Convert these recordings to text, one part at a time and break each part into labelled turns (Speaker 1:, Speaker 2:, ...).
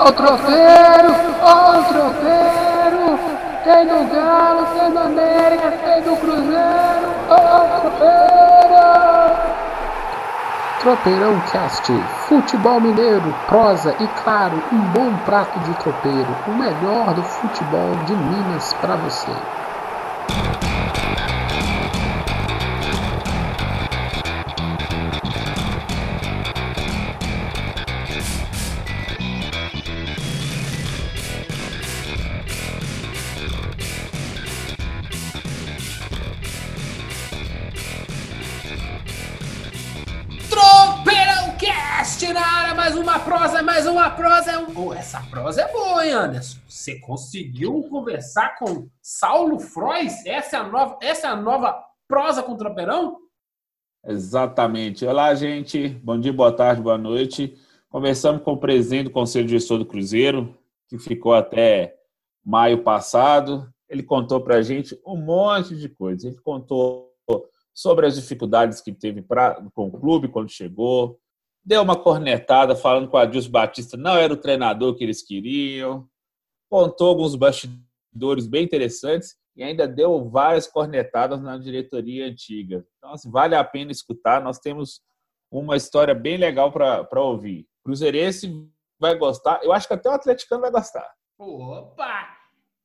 Speaker 1: Ó o tropeiro, ó o tropeiro. Tem do Galo, tem do América, tem do Cruzeiro. Ó o tropeiro. Tropeirão Cast, futebol mineiro, prosa e claro, um bom prato de tropeiro, o melhor do futebol de Minas para você.
Speaker 2: Você conseguiu conversar com Saulo Frois? Essa é a nova, essa é a nova prosa com o Tropeirão?
Speaker 3: Exatamente. Olá, gente. Bom dia, boa tarde, boa noite. Conversamos com o presidente do Conselho Gestor do Cruzeiro, que ficou até maio passado. Ele contou para a gente um monte de coisas. Ele contou sobre as dificuldades que teve pra, com o clube quando chegou, deu uma cornetada falando que o Adilson Batista não era o treinador que eles queriam, contou alguns bastidores bem interessantes e ainda deu várias cornetadas na diretoria antiga. Então, assim, vale a pena escutar. Nós temos uma história bem legal para ouvir. Cruzeirense vai gostar. Eu acho que até o atleticano vai gostar.
Speaker 2: Opa!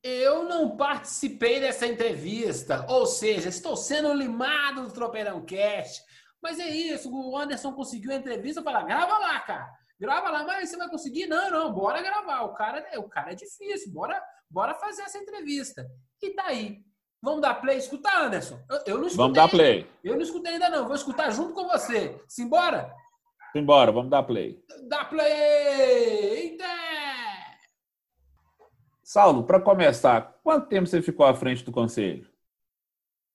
Speaker 2: Eu não participei dessa entrevista, ou seja, estou sendo limado do Tropeirão Cast. Mas é isso, o Anderson conseguiu a entrevista, fala, grava lá, cara. Grava lá, mas você vai conseguir? Não, não, bora gravar. O cara, o cara é difícil, bora, bora fazer essa entrevista. E daí? Vamos dar play? Escutar, Anderson? Eu, eu não escutei.
Speaker 3: Vamos dar play.
Speaker 2: Eu não escutei ainda não, vou escutar junto com você. Simbora?
Speaker 3: Simbora, vamos dar play.
Speaker 2: Dá play! Eita!
Speaker 3: Saulo, para começar, quanto tempo você ficou à frente do conselho?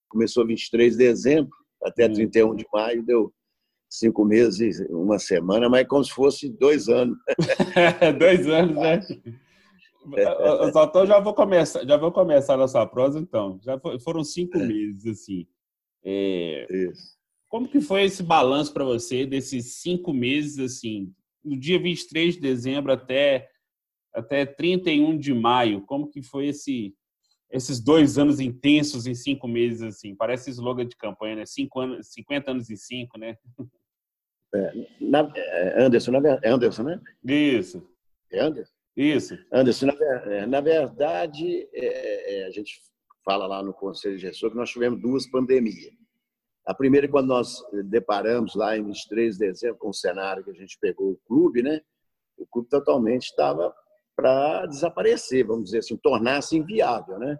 Speaker 4: Começou 23 de dezembro, até
Speaker 3: Hum.
Speaker 4: 31 de maio, deu cinco meses, uma semana, mas como se fosse dois anos.
Speaker 3: Dois anos, né? Eu só tô, já vou começar, já vou começar nossa prosa, então. Já foram cinco meses, assim. É,
Speaker 4: Isso.
Speaker 3: como que foi esse balanço para você desses cinco meses, assim, no dia 23 de dezembro até até 31 de maio? Como que foi esse esses dois anos intensos em cinco meses, assim? Parece slogan de campanha, né? Cinco anos, 50 anos em cinco, né?
Speaker 4: Na- é, Anderson, na é Anderson, né?
Speaker 3: Isso,
Speaker 4: É Anderson?
Speaker 3: isso.
Speaker 4: Anderson, na, é, na verdade, é, é, a gente fala lá no Conselho de Gestor que nós tivemos duas pandemias. A primeira, quando nós deparamos lá em 23 de dezembro com o cenário que a gente pegou o clube, né? O clube totalmente estava para desaparecer, vamos dizer assim, tornar-se inviável, né?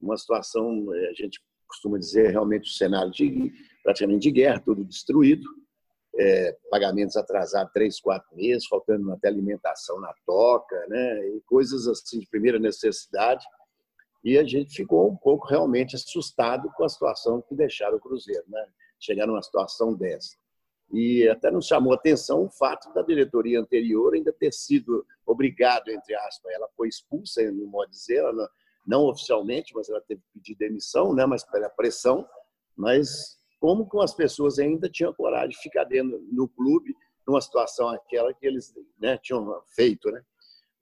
Speaker 4: Uma situação, eh, a gente costuma dizer, realmente o cenário de praticamente de guerra, tudo destruído, eh, pagamentos atrasados três, quatro meses, faltando até alimentação na toca, né? E coisas assim de primeira necessidade. E a gente ficou um pouco realmente assustado com a situação que deixaram o Cruzeiro, né? Chegar numa situação dessa. E até nos chamou a atenção o fato da diretoria anterior ainda ter sido obrigado, entre aspas, ela foi expulsa, no modo de dizer, ela não, não oficialmente, mas ela teve que pedir demissão, né? mas pela pressão. Mas como que as pessoas ainda tinham coragem de ficar dentro no clube numa situação aquela que eles né, tinham feito, né?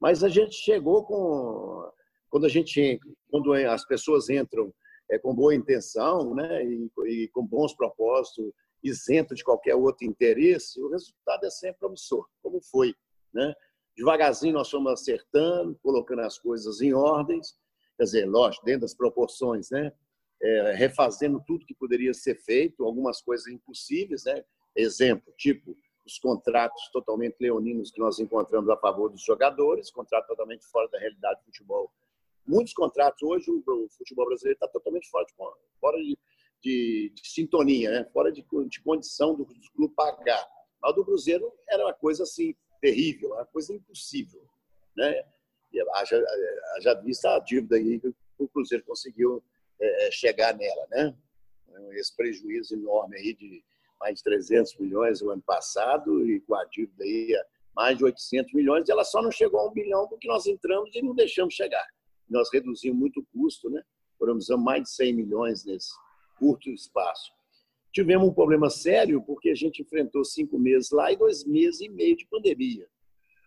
Speaker 4: Mas a gente chegou com quando a gente quando as pessoas entram é, com boa intenção, né, e, e com bons propósitos, isento de qualquer outro interesse, o resultado é sempre promissor, como foi, né? Devagarzinho nós fomos acertando, colocando as coisas em ordens, quer dizer, lógico, dentro das proporções, né? É, refazendo tudo que poderia ser feito, algumas coisas impossíveis, né? Exemplo, tipo os contratos totalmente leoninos que nós encontramos a favor dos jogadores, contrato totalmente fora da realidade do futebol. Muitos contratos hoje o, futebol brasileiro está totalmente fora de, fora de, de, de sintonia, né? fora de, de condição do, do clube pagar. Mas do Cruzeiro era uma coisa assim terrível, uma coisa impossível, né? E haja, haja vista a dívida aí que o Cruzeiro conseguiu é, chegar nela, né? Esse prejuízo enorme aí de mais de 300 milhões o ano passado e com a dívida aí mais de 800 milhões, ela só não chegou a um bilhão porque nós entramos e não deixamos chegar. Nós reduzimos muito o custo, né? Economizamos mais de 100 milhões nesse curto espaço. Tivemos um problema sério porque a gente enfrentou cinco meses lá e dois meses e meio de pandemia.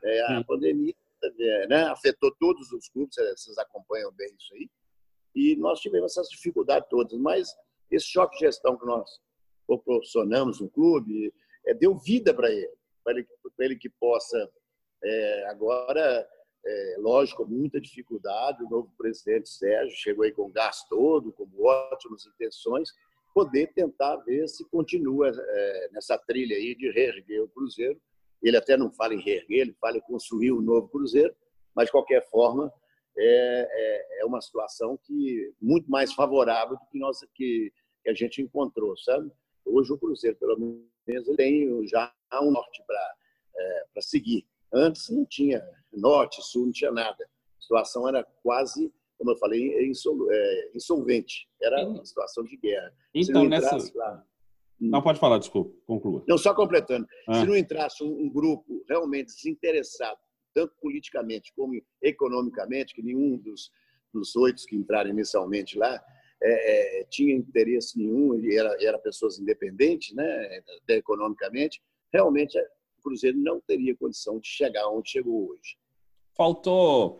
Speaker 4: É, a Sim. pandemia né, afetou todos os clubes, vocês acompanham bem isso aí. E nós tivemos essas dificuldades todas, mas esse choque de gestão que nós proporcionamos no clube é, deu vida para ele, para ele, ele, que possa é, agora, é, lógico, muita dificuldade, o novo presidente Sérgio chegou aí com gás todo, com ótimas intenções, poder tentar ver se continua é, nessa trilha aí de reerguer o Cruzeiro. Ele até não fala em reerguer, ele fala em construir um novo Cruzeiro, mas de qualquer forma é, é, é uma situação que muito mais favorável do que nós que, que a gente encontrou, sabe? Hoje o Cruzeiro, pelo menos, tem já um norte para é, seguir. Antes não tinha norte, sul, não tinha nada. A situação era quase como eu falei, é, é insolvente. Era uma situação de guerra.
Speaker 3: Então, nessa. Lá, não, pode falar, desculpa, conclua.
Speaker 4: Não, só completando. Ah. Se não entrasse um, um, grupo realmente desinteressado, tanto politicamente como economicamente, que nenhum dos, dos oito que entraram inicialmente lá é, é, tinha interesse nenhum, e era, era pessoas independentes, né, até economicamente, realmente o Cruzeiro não teria condição de chegar onde chegou hoje.
Speaker 3: Faltou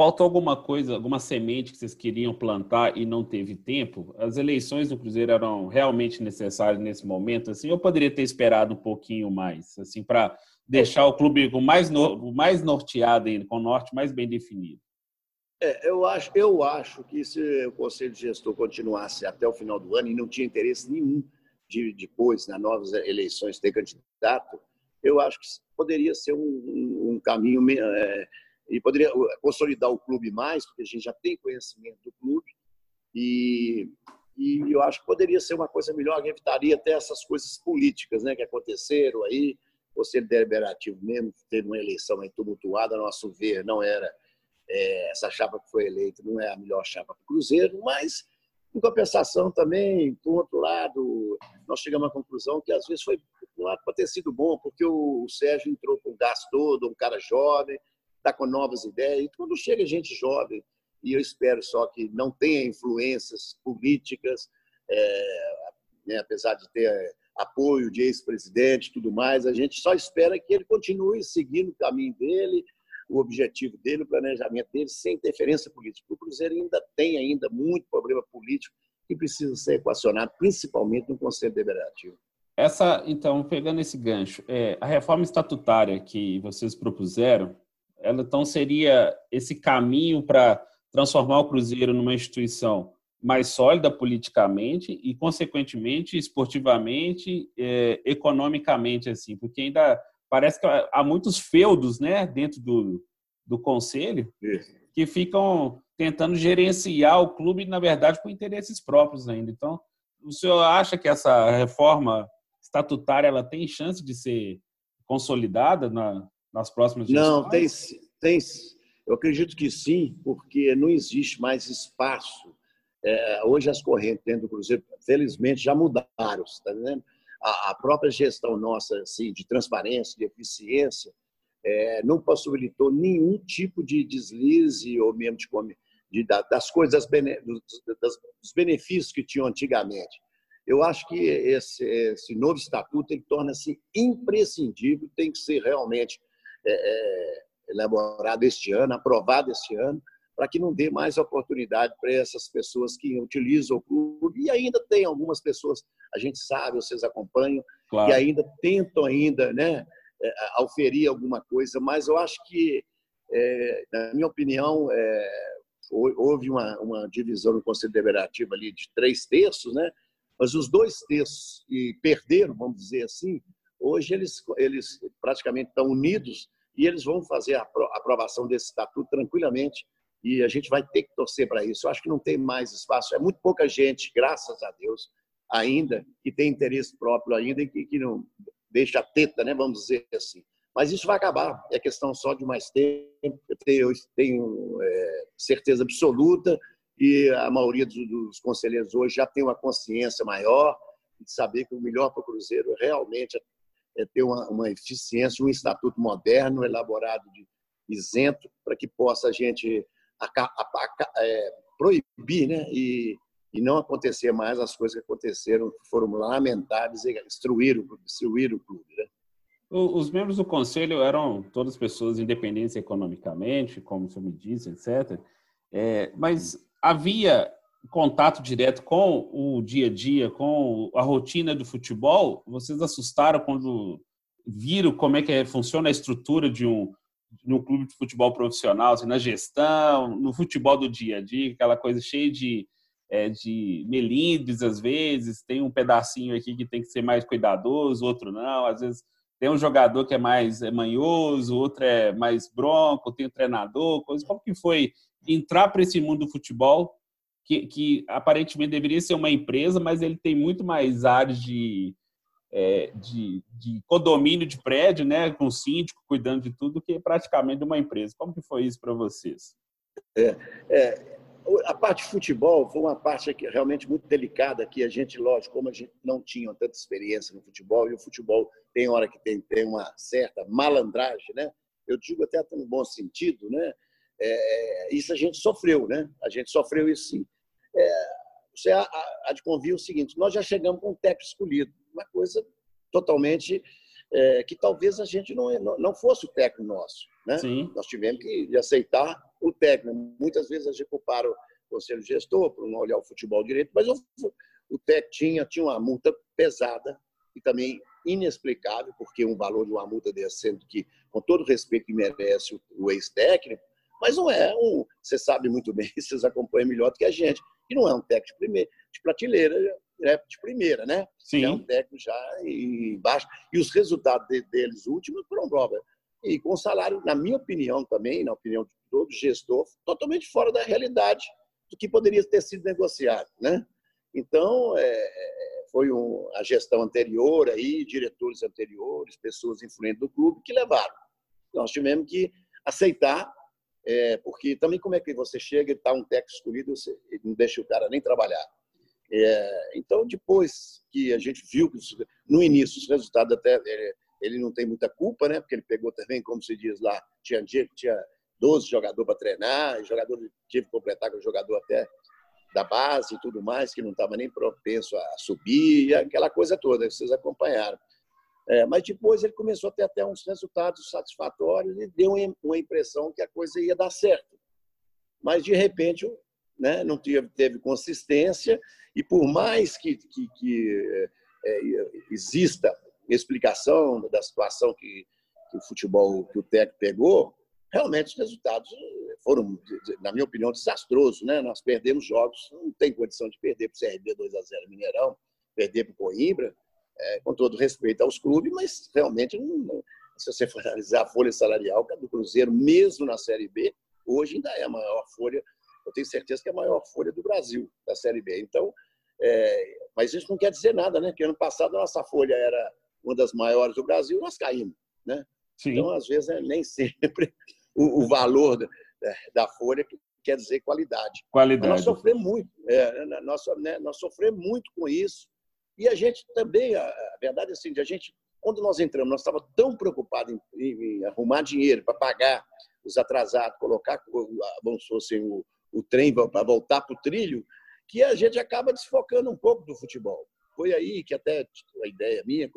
Speaker 3: Faltou alguma coisa, alguma semente que vocês queriam plantar e não teve tempo? As eleições do Cruzeiro eram realmente necessárias nesse momento, assim, ou poderia ter esperado um pouquinho mais, assim, para deixar o clube com mais, no, mais norteado ainda, com o norte mais bem definido?
Speaker 4: É, eu acho, eu acho que se o Conselho de Gestor continuasse até o final do ano e não tinha interesse nenhum de depois, nas novas eleições, ter candidato, eu acho que poderia ser um, um, um caminho é, e poderia consolidar o clube mais, porque a gente já tem conhecimento do clube, e, e eu acho que poderia ser uma coisa melhor, evitaria até essas coisas políticas né, que aconteceram aí, o Conselho Deliberativo mesmo teve uma eleição aí tumultuada, a nosso ver, não era é, essa chapa que foi eleita, não é a melhor chapa para o Cruzeiro, mas, em compensação também, por outro lado, nós chegamos à conclusão que às vezes foi, por um lado, pode ter sido bom, porque o, o Sérgio entrou com o gás todo, um cara jovem, está com novas ideias. E quando chega gente jovem, e eu espero só que não tenha influências políticas, é, né, apesar de ter apoio de ex-presidente tudo mais, a gente só espera que ele continue seguindo o caminho dele, o objetivo dele, o planejamento dele, sem interferência política. O Cruzeiro ainda tem ainda muito problema político que precisa ser equacionado, principalmente no Conselho Deliberativo.
Speaker 3: Essa, então, pegando esse gancho, é, a reforma estatutária que vocês propuseram, ela então seria esse caminho para transformar o Cruzeiro numa instituição mais sólida politicamente e, consequentemente, esportivamente, é, economicamente, assim, porque ainda parece que há muitos feudos, né, dentro do, do conselho que ficam tentando gerenciar o clube, na verdade, com interesses próprios ainda. Então, o senhor acha que essa reforma estatutária ela tem chance de ser consolidada na, nas próximas
Speaker 4: gestões? Não, tem, tem. Eu acredito que sim, porque não existe mais espaço. É, hoje as correntes dentro do Cruzeiro, felizmente, já mudaram, vendo? A, a, própria gestão nossa assim, de transparência, de eficiência, é, não possibilitou nenhum tipo de deslize ou mesmo de, de das coisas, dos, dos benefícios que tinham antigamente. Eu acho que esse, esse novo estatuto torna-se imprescindível, tem que ser realmente é, é, elaborado este ano, aprovado este ano, para que não dê mais oportunidade para essas pessoas que utilizam o clube. E ainda tem algumas pessoas, a gente sabe, vocês acompanham, claro. que ainda tentam ainda, né, é, auferir alguma coisa, mas eu acho que, é, na minha opinião, é, houve uma, uma divisão no Conselho Deliberativo ali de três terços, né? mas os dois terços que perderam, vamos dizer assim, Hoje eles, eles praticamente estão unidos e eles vão fazer a aprovação desse estatuto tranquilamente e a gente vai ter que torcer para isso. Eu acho que não tem mais espaço. É muito pouca gente, graças a Deus, ainda, que tem interesse próprio ainda e que, que não deixa a teta, né, vamos dizer assim. Mas isso vai acabar. É questão só de mais tempo. Eu tenho, é, certeza absoluta e a maioria dos, dos conselheiros hoje já tem uma consciência maior de saber que o melhor para o Cruzeiro realmente é é ter uma, uma eficiência, um estatuto moderno, elaborado de isento, para que possa a gente é, proibir né? e, e não acontecer mais as coisas que aconteceram, que foram lamentáveis e destruíram, destruíram o clube. Né?
Speaker 3: Os membros do conselho eram todas pessoas independentes economicamente, como o senhor me disse, etc. É, mas havia contato direto com o dia a dia, com a rotina do futebol? Vocês assustaram quando viram como é que funciona a estrutura de um, um clube de futebol profissional, assim, na gestão, no futebol do dia a dia, aquela coisa cheia de, é, de melindres às vezes, tem um pedacinho aqui que tem que ser mais cuidadoso, outro não, às vezes tem um jogador que é mais manhoso, outro é mais bronco, tem um treinador, coisa. Como que foi entrar para esse mundo do futebol, que, que, aparentemente deveria ser uma empresa, mas ele tem muito mais áreas de, é, de, de, condomínio de prédio, né, com síndico cuidando de tudo, que praticamente uma empresa. Como que foi isso para vocês?
Speaker 4: É, é, a parte de futebol foi uma parte realmente muito delicada que a gente, lógico, como a gente não tinha tanta experiência no futebol, e o futebol tem hora que tem, tem uma certa malandragem, né? Eu digo até no bom sentido, né? É, isso a gente sofreu, né? A gente sofreu isso sim. É, você há, há de convir o seguinte: nós já chegamos com um técnico escolhido, uma coisa totalmente é, que talvez a gente não, não fosse o técnico nosso, né? Sim. Nós tivemos que aceitar o técnico. Muitas vezes a gente culpar o conselho gestor por não olhar o futebol direito, mas o, o técnico tinha, tinha uma multa pesada e também inexplicável, porque um valor de uma multa desse, sendo que, com todo o respeito que merece o, o ex-técnico, mas não é um. Você sabe muito bem, vocês acompanham melhor do que a gente, que não é um técnico de, primeira, de prateleira, é de primeira, né?
Speaker 3: Sim.
Speaker 4: É um técnico já embaixo. E os resultados deles últimos foram prova. E com salário, na minha opinião também, na opinião de todo gestor, totalmente fora da realidade do que poderia ter sido negociado, né? Então, é, foi um, a gestão anterior aí, diretores anteriores, pessoas influentes do clube que levaram. Nós tivemos que aceitar, é, porque também como é que você chega e está um técnico escolhido, você não deixa o cara nem trabalhar. É, então, depois que a gente viu que no início os resultados até ele, ele, não tem muita culpa, né? Porque ele pegou também, como se diz lá, tinha dia que tinha 12 jogadores para treinar, jogador tive que completar com jogador até da base e tudo mais, que não estava nem propenso a subir, aquela coisa toda vocês acompanharam. É, mas depois ele começou a ter até uns resultados satisfatórios e deu uma impressão que a coisa ia dar certo. Mas, de repente, né, não teve, teve consistência e por mais que, que, que é, exista explicação da situação que, que o futebol, que o técnico pegou, realmente os resultados foram, na minha opinião, desastrosos. Né? Nós perdemos jogos, não tem condição de perder para o CRB 2 a 0 Mineirão, perder para o Coimbra, é, com todo respeito aos clubes, mas realmente, se você for analisar a folha salarial do Cruzeiro, mesmo na Série B, hoje ainda é a maior folha, eu tenho certeza que é a maior folha do Brasil, da Série B. Então, é, mas isso não quer dizer nada, né? Porque ano passado a nossa folha era uma das maiores do Brasil, nós caímos, né? Sim. Então, às vezes, é, nem sempre o, o valor da, da, folha quer dizer qualidade.
Speaker 3: Qualidade.
Speaker 4: Mas nós sofremos muito, é, nós, né, nós sofremos muito com isso. E a gente também, a, a verdade é assim, a gente, quando nós entramos, nós estávamos tão preocupados em, em, em arrumar dinheiro para pagar os atrasados, colocar, vamos assim, o, o trem para voltar para o trilho, que a gente acaba desfocando um pouco do futebol. Foi aí que até a ideia minha,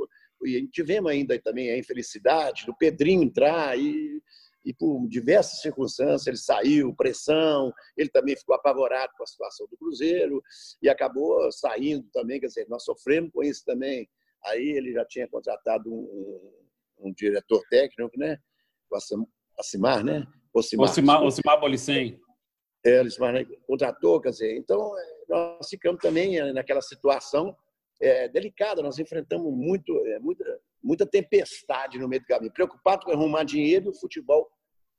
Speaker 4: e tivemos ainda também a infelicidade do Pedrinho entrar e e por diversas circunstâncias ele saiu, pressão, ele também ficou apavorado com a situação do Cruzeiro e acabou saindo também, quer dizer, nós sofremos com isso também. Aí ele já tinha contratado um, um diretor técnico, né? O Acimar, né?
Speaker 3: Ocimar, Ocimar, Ocimar Bolicem.
Speaker 4: Ocimar né? contratou, quer dizer, então nós ficamos também naquela situação é, delicada, nós enfrentamos muito, é, muita, muita tempestade no meio do caminho. Preocupado com arrumar dinheiro, o futebol,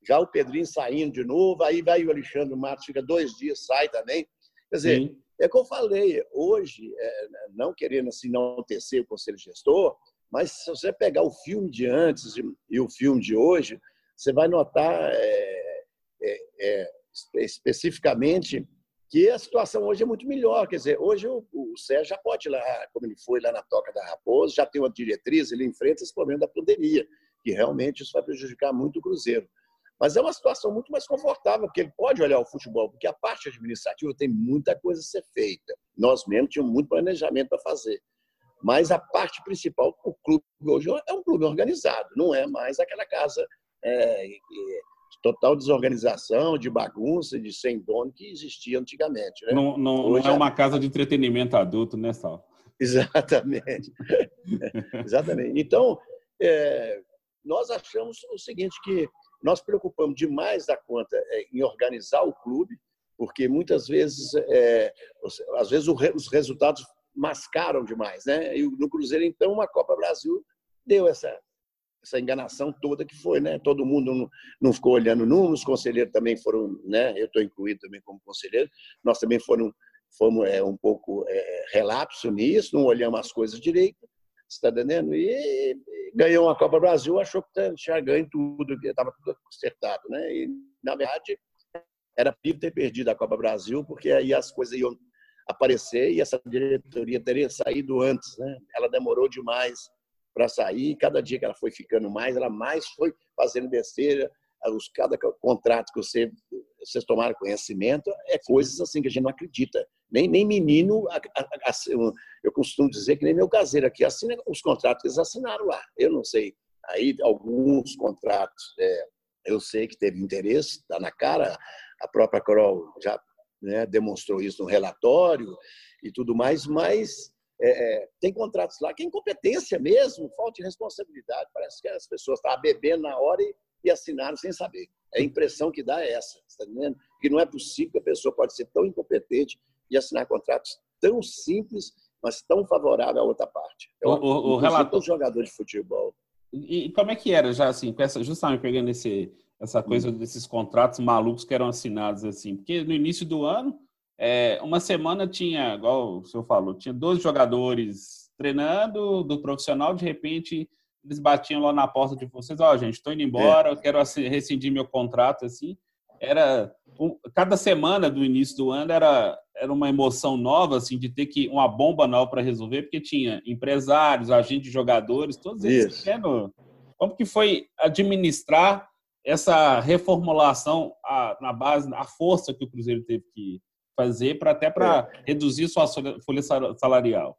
Speaker 4: já o Pedrinho saindo de novo, aí vai o Alexandre Matos, fica dois dias, sai também. Quer dizer, Sim. é que eu falei, hoje, é, não querendo assim não tecer o conselho gestor, mas se você pegar o filme de antes e o filme de hoje, você vai notar especificamente que a situação hoje é muito melhor. Quer dizer, hoje o, o Sérgio já pode ir lá, como ele foi lá na Toca da Raposa, já tem uma diretriz, ele enfrenta esse problema da pandemia, que realmente isso vai prejudicar muito o Cruzeiro. Mas é uma situação muito mais confortável, porque ele pode olhar o futebol, porque a parte administrativa tem muita coisa a ser feita. Nós mesmos tínhamos muito planejamento para fazer. Mas a parte principal, o clube hoje é um clube organizado, não é mais aquela casa é, total desorganização, de bagunça, de sem dono que existia antigamente. Né?
Speaker 3: Não, não, não é uma casa de entretenimento adulto, né, Sal?
Speaker 4: Exatamente. Exatamente. Então, é, nós achamos o seguinte, que nós preocupamos demais da conta é, em organizar o clube, porque muitas vezes, é, às vezes os resultados mascaram demais, né? E no Cruzeiro então a Copa Brasil deu essa essa enganação toda que foi, né? Todo mundo não, ficou olhando números, os conselheiros também foram, né? Eu estou incluído também como conselheiro, nós também foram fomos é, um pouco é, relapso nisso, não olhamos as coisas direito, está entendendo? E, e ganhou uma Copa Brasil, achou que tinha ganho tudo, que estava tudo acertado, né? E na verdade era pior ter perdido a Copa Brasil, porque aí as coisas iam aparecer e essa diretoria teria saído antes, né? Ela demorou demais para sair, e cada dia que ela foi ficando mais, ela mais foi fazendo besteira, os cada contrato que você vocês tomaram conhecimento, é coisas assim que a gente não acredita. Nem, nem menino, eu costumo dizer que nem meu caseiro aqui assina os contratos que eles assinaram lá. Eu não sei. Aí, alguns contratos, é, eu sei que teve interesse, está na cara. A própria Carol já né, demonstrou isso no relatório e tudo mais, mas é, é, tem contratos lá que é incompetência mesmo, falta de responsabilidade. Parece que as pessoas estavam bebendo na hora e, e assinaram sem saber. A impressão que dá é essa, está entendendo? Que não é possível que a pessoa pode ser tão incompetente e assinar contratos tão simples, mas tão favorável à outra parte.
Speaker 3: É o, o, o relator...
Speaker 4: jogador de futebol.
Speaker 3: E, e, como é que era já assim, com essa, justamente pegando esse, essa coisa hum. desses contratos malucos que eram assinados assim? Porque no início do ano, é, uma semana tinha, igual o senhor falou, tinha 12 jogadores treinando do profissional, de repente eles batiam lá na porta de vocês, ó, oh, gente, estou indo embora, é. quero rescindir meu contrato, assim. Era um, cada semana do início do ano era era uma emoção nova, assim, de ter que uma bomba nova para resolver, porque tinha empresários, agentes de jogadores, todos eles querendo. Como que foi administrar essa reformulação a, na base, a força que o Cruzeiro teve que fazer para até para é. reduzir sua folha salarial?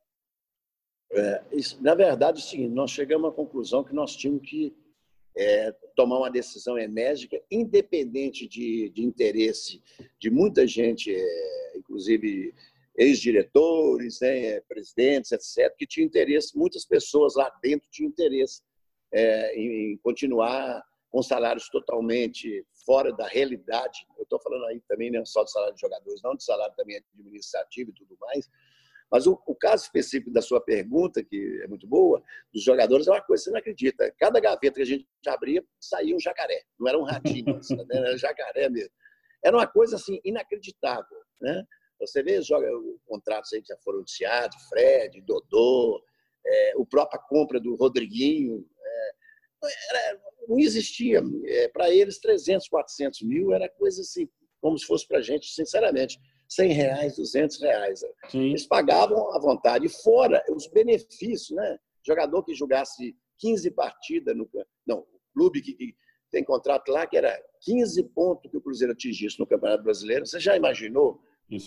Speaker 4: É, isso, na verdade, sim, nós chegamos à conclusão que nós tínhamos que é, tomar uma decisão enérgica, independente de, de interesse de muita gente, é, inclusive ex-diretores, né, presidentes, etc., que tinham interesse, muitas pessoas lá dentro tinham interesse é, em continuar com salários totalmente fora da realidade. Eu estou falando aí também não só de salário de jogadores, não de salário também administrativo e tudo mais, mas o, o, caso específico da sua pergunta, que é muito boa, dos jogadores, é uma coisa que você não acredita. Cada gaveta que a gente abria, saía um jacaré. Não era um ratinho, era jacaré mesmo. Era uma coisa assim inacreditável. Né? Você vê joga, contratos aí que já foram anunciados, Fred, Dodô, é, o própria compra do Rodriguinho. Era, não existia. É, para eles, 300, 400 mil era coisa assim, como se fosse para a gente, sinceramente 100 reais, 200 reais. Sim. Eles pagavam à vontade. Fora os benefícios, né? Jogador que jogasse 15 partidas no não, o clube que, que tem contrato lá que era 15 pontos que o Cruzeiro atingisse no Campeonato Brasileiro. Você já imaginou?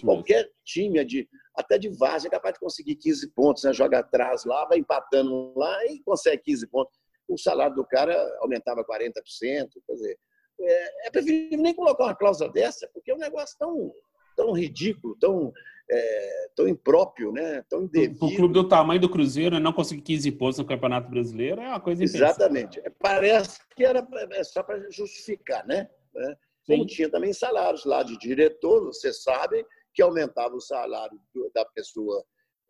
Speaker 4: Qualquer time de até de várzea é capaz de conseguir 15 pontos, né? joga atrás lá, vai empatando lá e consegue 15 pontos. O salário do cara aumentava 40%. Quer dizer, é, é preferível nem colocar uma cláusula dessa, porque é um negócio tão tão ridículo, tão, é, tão impróprio, né? tão indevido.
Speaker 3: O clube do tamanho do Cruzeiro não conseguir 15 pontos no Campeonato Brasileiro é uma coisa
Speaker 4: Exatamente. Parece que era é só para justificar, né? Como tinha também salários lá de diretor, você sabe que aumentava o salário da pessoa,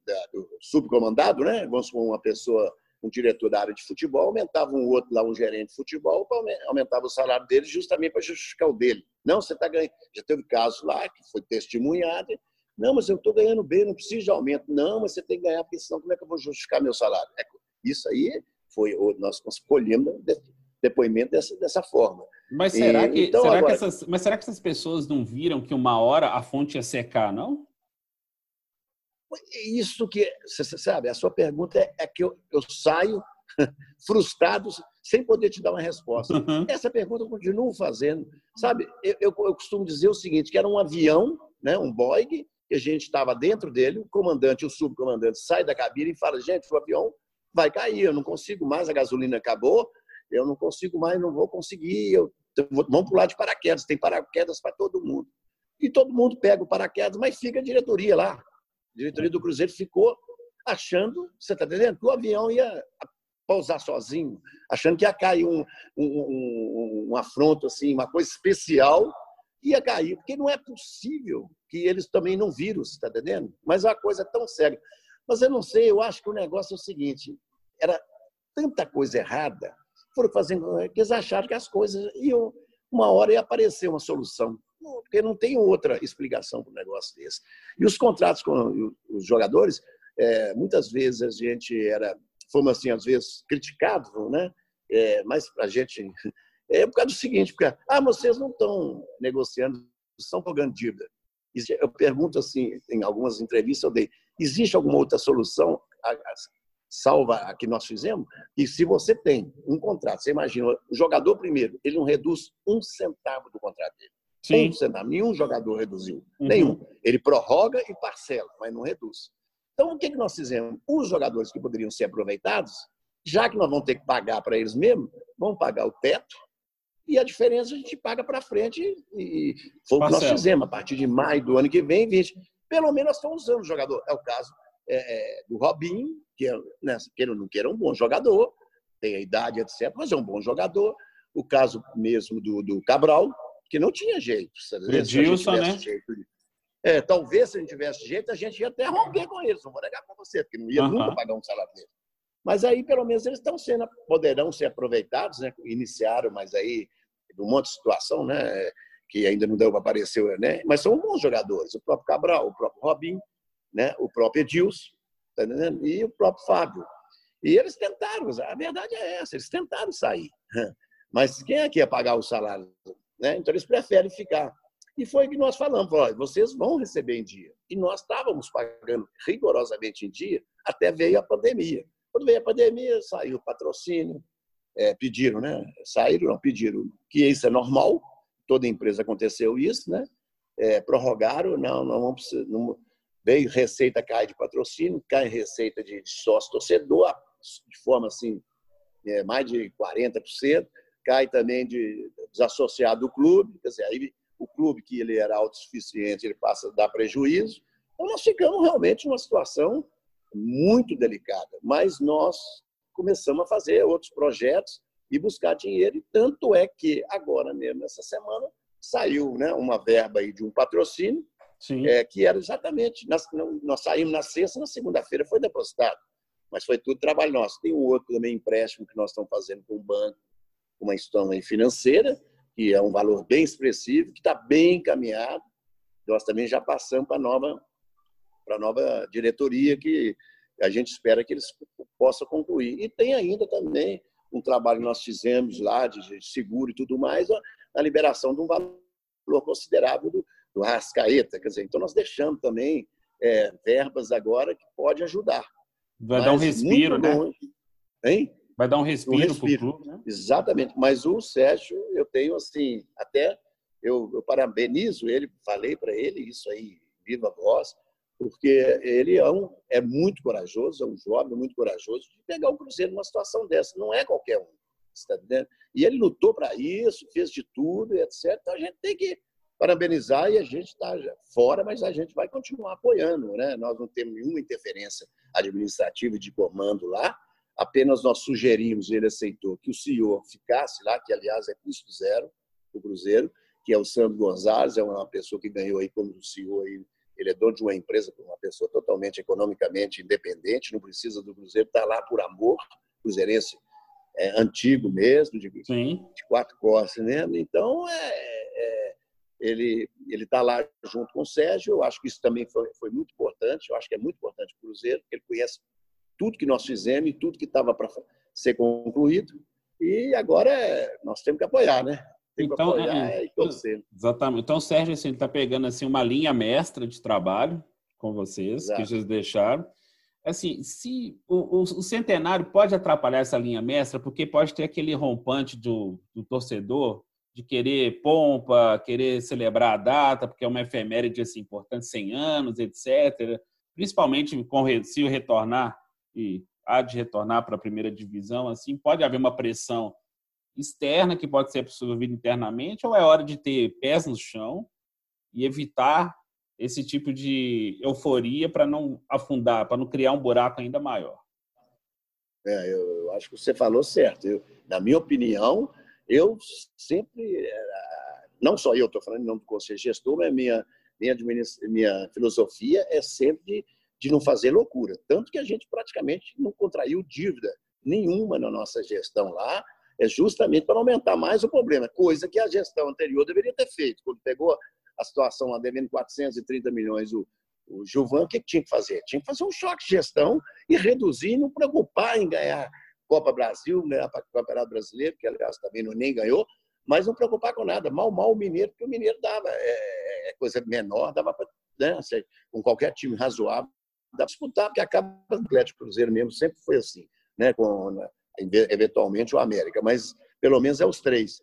Speaker 4: da, do subcomandado, né? Vamos supor, uma pessoa um diretor da área de futebol, aumentava um outro lá, um gerente de futebol, aumentava o salário dele justamente para justificar o dele. Não, você está ganhando. Já teve caso lá que foi testemunhado. Não, mas eu estou ganhando bem, não preciso de aumento. Não, mas você tem que ganhar, porque senão como é que eu vou justificar meu salário? É, isso aí foi, nós escolhemos depoimento dessa, dessa forma.
Speaker 3: Mas será, e, que, então, será agora, que essas, mas será que essas pessoas não viram que uma hora a fonte ia secar, não?
Speaker 4: Isso que, você sabe, a sua pergunta é, é que eu, eu saio frustrado sem poder te dar uma resposta. Uhum. Essa pergunta eu continuo fazendo. Sabe, eu, eu, eu, costumo dizer o seguinte, que era um avião, né, um Boeing, que a gente estava dentro dele, o comandante e o subcomandante saem da cabine e falam, gente, o avião vai cair, eu não consigo mais, a gasolina acabou, eu não consigo mais, não vou conseguir, eu, vamos pular de paraquedas, tem paraquedas para todo mundo. E todo mundo pega o paraquedas, mas fica a diretoria lá. Diretoria do Cruzeiro ficou achando, você está entendendo, que o avião ia pousar sozinho, achando que ia cair um, um, um, um afronto, assim, uma coisa especial, ia cair, porque não é possível que eles também não viram, você está entendendo? Mas é uma coisa tão séria. Mas eu não sei, eu acho que o negócio é o seguinte: era tanta coisa errada, foram fazendo que eles acharam que as coisas iam, uma hora ia aparecer uma solução. Porque não tem outra explicação para um negócio desse. E os contratos com os jogadores, é, muitas vezes a gente era, fomos assim, às vezes criticados, né? É, mas a gente. É por causa do seguinte, porque, ah, vocês não estão negociando, estão pagando dívida. Eu pergunto assim, em algumas entrevistas eu dei, existe alguma outra solução salva a que nós fizemos? E se você tem um contrato, você imagina, o jogador primeiro, ele não reduz um centavo do contrato dele. Sim. Um nenhum jogador reduziu, uhum. nenhum. Ele prorroga e parcela, mas não reduz. Então, o que nós fizemos? Os jogadores que poderiam ser aproveitados, já que nós vamos ter que pagar para eles mesmo, vamos pagar o teto, e a diferença a gente paga para frente e foi o que nós fizemos a partir de maio do ano que vem, 20. Pelo menos nós estamos usando o jogador. É o caso é, é, do Robinho, que é, né, queira não queira, é um bom jogador, tem a idade, etc., mas é um bom jogador. O caso mesmo do, do Cabral, que não tinha jeito.
Speaker 3: Edilson, né? Jeito de...
Speaker 4: É, talvez se a gente tivesse jeito, a gente ia até romper com eles, não vou negar para você, porque não ia uhum. nunca pagar um salário dele. Mas aí, pelo menos, eles estão sendo, poderão ser aproveitados, né? Iniciaram, mas aí um monte de situação, né? Que ainda não deu para aparecer, né? Mas são bons jogadores. O próprio Cabral, o próprio Robin, né? O próprio Edilson, tá entendendo? E o próprio Fábio. E eles tentaram, a verdade é essa, eles tentaram sair. Mas quem é que ia pagar o salário? Né? Então eles preferem ficar. E foi que nós falamos, falamos, vocês vão receber em dia. E nós estávamos pagando rigorosamente em dia, até veio a pandemia. Quando veio a pandemia, saiu o patrocínio, é, pediram, né? Saíram, não, pediram, que isso é normal, toda empresa aconteceu isso, né? É, prorrogaram, não, não vamos não, veio receita cai de patrocínio, cai receita de sócio torcedor, de forma assim, é, mais de 40%, cai também de desassociado do clube, quer dizer, aí o clube que ele era autossuficiente, ele passa a dar prejuízo. Então nós ficamos realmente numa situação muito delicada, mas nós começamos a fazer outros projetos e buscar dinheiro. E tanto é que agora mesmo, essa semana, saiu né, uma verba aí de um patrocínio, é, que era exatamente, nós, nós saímos na sexta, na segunda-feira foi depositado. Mas foi tudo trabalho nosso. Tem um outro também empréstimo que nós estamos fazendo com o banco, uma instituição financeira, que é um valor bem expressivo, que está bem encaminhado. Nós também já passamos para a nova, para a nova diretoria, que a gente espera que eles possam concluir. E tem ainda também um trabalho que nós fizemos lá de seguro e tudo mais, a liberação de um valor considerável do, do Rascaeta. Quer dizer, então nós deixamos também é, verbas agora que pode ajudar.
Speaker 3: Vai Mas dar um respiro, né?
Speaker 4: Hein?
Speaker 3: Vai dar um respiro, um respiro. pro clube, né?
Speaker 4: Exatamente. Mas o Sérgio, eu tenho assim, até eu, eu parabenizo ele, falei para ele isso aí, viva voz, porque ele é, um, é muito corajoso, é um jovem muito corajoso de pegar o Cruzeiro numa situação dessa. Não é qualquer um. Está E ele lutou para isso, fez de tudo, etc. Então a gente tem que parabenizar e a gente está fora, mas a gente vai continuar apoiando. Né? Nós não temos nenhuma interferência administrativa de comando lá, apenas nós sugerimos, ele aceitou, que o senhor ficasse lá, que aliás é custo zero, o Cruzeiro, que é o Sandro Gonzalez, é uma pessoa que ganhou aí como senhor aí ele é dono de uma empresa, uma pessoa totalmente economicamente independente, não precisa do Cruzeiro, está lá por amor, cruzeirense é, antigo mesmo, de, de quatro costas mesmo. Então, é, é, ele ele está lá junto com o Sérgio. Eu acho que isso também foi, foi muito importante. Eu acho que é muito importante para o Cruzeiro, porque ele conhece tudo que nós fizemos e tudo que estava para ser concluído. E agora é, nós temos que apoiar, né? Então, que apoiar é, e torcer.
Speaker 3: Exatamente. Então, o Sérgio assim, está pegando assim, uma linha mestra de trabalho com vocês, Exato. que vocês deixaram. Assim, se o, o, o, centenário pode atrapalhar essa linha mestra, porque pode ter aquele rompante do, do torcedor de querer pompa, querer celebrar a data, porque é uma efeméride assim, importante, 100 anos, etc. Principalmente com, se retornar, e há de retornar para a primeira divisão, assim, pode haver uma pressão externa que pode ser absorvida internamente, ou é hora de ter pés no chão e evitar esse tipo de euforia para não afundar, para não criar um buraco ainda maior?
Speaker 4: É, eu acho que você falou certo. Eu, na minha opinião, eu sempre, não só eu estou falando em nome do Conselho Gestor, mas minha, minha, minha filosofia é sempre de não fazer loucura. Tanto que a gente praticamente não contraiu dívida nenhuma na nossa gestão lá, é justamente para aumentar mais o problema, coisa que a gestão anterior deveria ter feito. Quando pegou a situação lá devendo 430 milhões, o, o Gilvan, o que tinha que fazer? Tinha que fazer um choque de gestão e reduzir, não preocupar em ganhar Copa Brasil, ganhar o Campeonato Brasileiro, que aliás também não, nem ganhou, mas não preocupar com nada. Mal, mal o Mineiro, porque o Mineiro dava, é, é coisa menor, dava para, né, com qualquer time razoável, dá para disputar, porque acaba o Atlético Cruzeiro mesmo, sempre foi assim, né, com né, eventualmente o América, mas pelo menos é os três.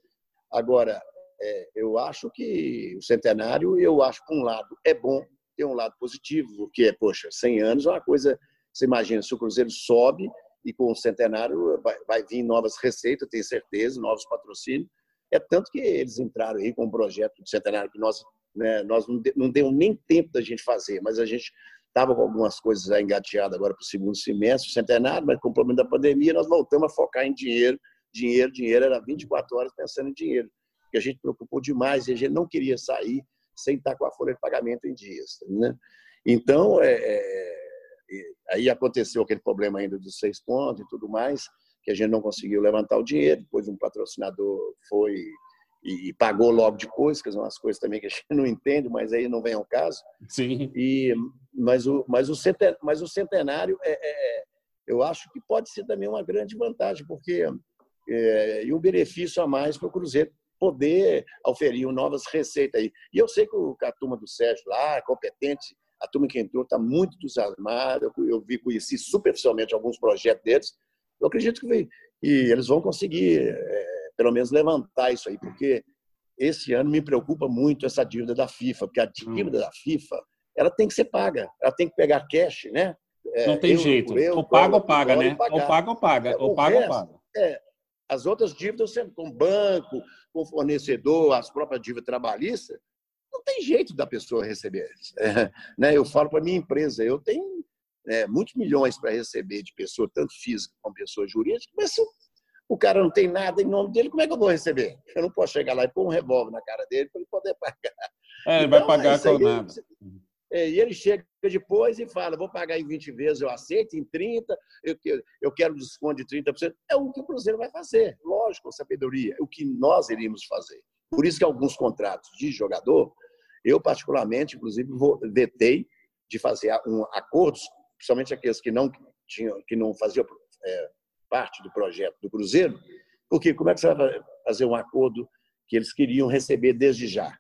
Speaker 4: Agora, é, eu acho que o centenário, eu acho que um lado é bom, tem um lado positivo, porque, poxa, 100 anos é uma coisa, você imagina, se o Cruzeiro sobe e com o centenário vai, vai vir novas receitas, tenho certeza, novos patrocínios, é tanto que eles entraram aí com um projeto de centenário que nós, né, nós não, não deu nem tempo da gente fazer, mas a gente estava com algumas coisas engateadas agora para o segundo semestre, centenário, mas com o problema da pandemia, nós voltamos a focar em dinheiro, dinheiro, dinheiro, era 24 horas pensando em dinheiro, que a gente preocupou demais e a gente não queria sair sem estar com a folha de pagamento em dias. Né? Então, é, é, aí aconteceu aquele problema ainda dos seis pontos e tudo mais, que a gente não conseguiu levantar o dinheiro, depois um patrocinador foi e, pagou logo depois, que são umas coisas também que a gente não entende, mas aí não vem ao caso.
Speaker 3: Sim.
Speaker 4: E, mas, o, mas, o centenário, mas o centenário, é, é, eu acho que pode ser também uma grande vantagem, porque é, e um benefício a mais para o Cruzeiro poder oferir novas receitas aí. E eu sei que a turma do Sérgio lá é competente, a turma que entrou está muito entusiasmada, eu vi, conheci superficialmente alguns projetos deles, eu acredito que, que eles vão conseguir é, pelo menos levantar isso aí, porque esse ano me preocupa muito essa dívida da FIFA, porque a dívida hum. da FIFA ela tem que ser paga, ela tem que pegar cash, né?
Speaker 3: É, Não tem euro, jeito, euro, ou paga ou paga, né? Ou paga ou paga, é, ou paga ou paga.
Speaker 4: É, as outras dívidas, com banco, com fornecedor, as próprias dívidas trabalhistas, não tem jeito da pessoa receber. É, né? Eu falo para minha empresa, eu tenho é, muitos milhões para receber de pessoa, tanto física como pessoa jurídica, mas se eu o cara não tem nada em nome dele, como é que eu vou receber? Eu não posso chegar lá e pôr um revólver na cara dele para ele poder pagar.
Speaker 3: É, ele então, vai pagar com nada.
Speaker 4: É, e ele chega depois e fala: vou pagar em 20 vezes, eu aceito, em 30, eu, eu quero desconto de 30%. É o que o Cruzeiro vai fazer, lógico, sabedoria, é o que nós iríamos fazer. Por isso que alguns contratos de jogador, eu particularmente, inclusive, vetei de fazer um acordos, principalmente aqueles que não tinham, que não faziam é, parte do projeto do Cruzeiro, porque como é que você vai fazer um acordo que eles queriam receber desde já?